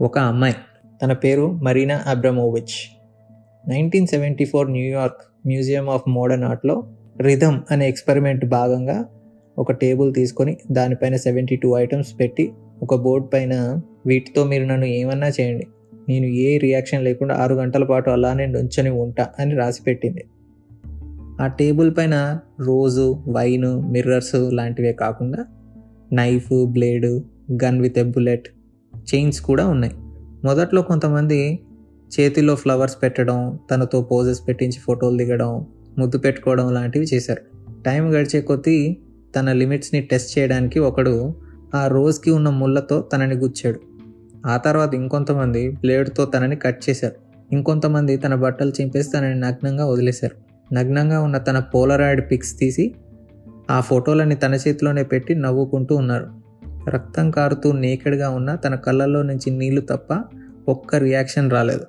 ఒక అమ్మాయి. తన పేరు Marina Abramovic. Nineteen seventy four New York museum of modern ఆర్ట్లో rhythm అనే ఎక్స్పెరిమెంట్ భాగంగా ఒక టేబుల్ తీసుకొని దానిపైన సెవెంటీ టూ ఐటమ్స్ పెట్టి ఒక బోర్డ్ పైన వీటితో మీరు నన్ను ఏమన్నా చేయండి. నేను ఏ రియాక్షన్ లేకుండా ఆరు గంటల పాటు అలానే నుంచొని ఉంటా అని రాసి పెట్టింది. ఆ టేబుల్ పైన రోజు వైన్ మిర్రర్స్ లాంటివే కాకుండా knife blade gun with a bullet chains కూడా ఉన్నాయి. మొదట్లో కొంతమంది చేతిలో ఫ్లవర్స్ పెట్టడం తనతో పోజెస్ పెట్టించి ఫోటోలు దిగడం ముద్దు పెట్టుకోవడం లాంటివి చేశారు. టైం గడిచే కొద్దీ తన లిమిట్స్ని టెస్ట్ చేయడానికి ఒకడు ఆ రోజుకి ఉన్న ముళ్ళతో తనని గుచ్చాడు. ఆ తర్వాత ఇంకొంతమంది బ్లేడ్తో తనని కట్ చేశారు. ఇంకొంతమంది తన బట్టలు చింపేసి తనని నగ్నంగా వదిలేశారు. నగ్నంగా ఉన్న తన పోలరాయిడ్ పిక్స్ తీసి ఆ ఫోటోలని తన చేతిలోనే పెట్టి నవ్వుకుంటూ ఉన్నారు. రక్తం కారుతూ నేకెడ్గా ఉన్న తన కళ్ళల్లో నుంచి నీళ్ళు తప్ప ఒక్క రియాక్షన్ రాలేదు.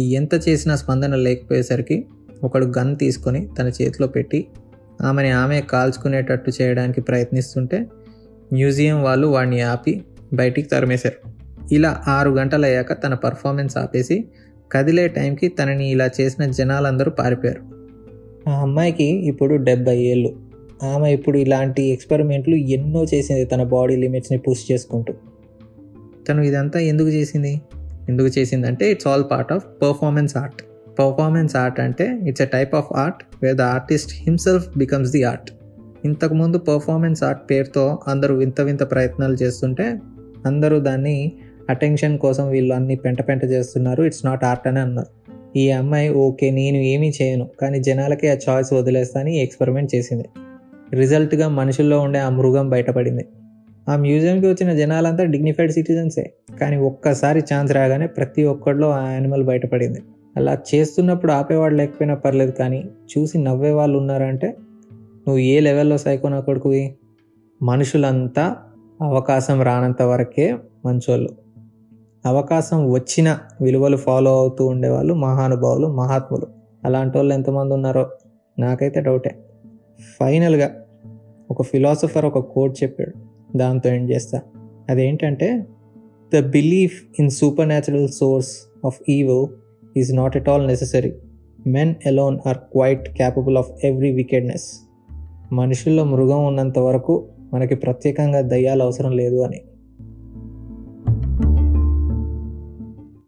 ఎంత చేసినా స్పందన లేకపోయేసరికి ఒకడు గన్ తీసుకొని తన చేతిలో పెట్టి ఆమెని ఆమె కాల్చుకునేటట్టు చేయడానికి ప్రయత్నిస్తుంటే మ్యూజియం వాళ్ళు వాడిని ఆపి బయటికి తరిమేశారు. ఇలా ఆరు గంటలయ్యాక తన పర్ఫార్మెన్స్ ఆపేసి కదిలే టైంకి తనని ఇలా చేసిన జనాలందరూ పారిపోయారు. ఆ అమ్మాయికి ఇప్పుడు డెబ్బై ఏళ్ళు. ఆమె ఇప్పుడు ఇలాంటి ఎక్స్పెరిమెంట్లు ఎన్నో చేసింది తన బాడీ లిమిట్స్ని పుష్ చేసుకుంటూ. తను ఇదంతా ఎందుకు చేసింది? ఎందుకు చేసిందంటే it's all part of performance art performance art అంటే it's a type of art where the artist himself becomes the art ఇంతకుముందు పర్ఫార్మెన్స్ ఆర్ట్ పేరుతో అందరూ వింత వింత ప్రయత్నాలు చేస్తుంటే అందరూ దాన్ని అటెన్షన్ కోసం వీళ్ళు అన్ని పెంట పెంట చేస్తున్నారు ఇట్స్ నాట్ ఆర్ట్ అని అన్నారు. ఈ అమ్మాయి ఓకే నేను ఏమీ చేయను కానీ జనాలకి ఆ చాయిస్ వదిలేస్తా అని ఎక్స్పెరిమెంట్ చేసింది. రిజల్ట్గా మనుషుల్లో ఉండే ఆ మృగం బయటపడింది. ఆ మ్యూజియంకి వచ్చిన జనాలంతా డిగ్నిఫైడ్ సిటిజన్సే. కానీ ఒక్కసారి ఛాన్స్ రాగానే ప్రతి ఒక్కడిలో ఆ యానిమల్ బయటపడింది. అలా చేస్తున్నప్పుడు ఆపేవాడు లేకపోయినా పర్లేదు కానీ చూసి నవ్వే వాళ్ళు ఉన్నారంటే నువ్వు ఏ లెవెల్లో సైకోనా కొడుకువి మనుషులంతా అవకాశం రానంత వరకే మంచోళ్ళు. అవకాశం వచ్చిన విలువలు ఫాలో అవుతూ ఉండేవాళ్ళు మహానుభావులు మహాత్ములు. అలాంటి వాళ్ళు ఎంతమంది ఉన్నారో నాకైతే డౌటే. ఫైనల్గా ఒక ఫిలాసఫర్ ఒక కోట్ చెప్పాడు. దాంతో ఎండ్ చేస్తా? అదేంటంటే the belief in supernatural source of evil is not at all necessary. Men alone are quite capable of every wickedness. మనుషుల్లో మృగం ఉన్నంత వరకు మనకి ప్రత్యేకంగా దయ్యాలు అవసరం లేదు అని.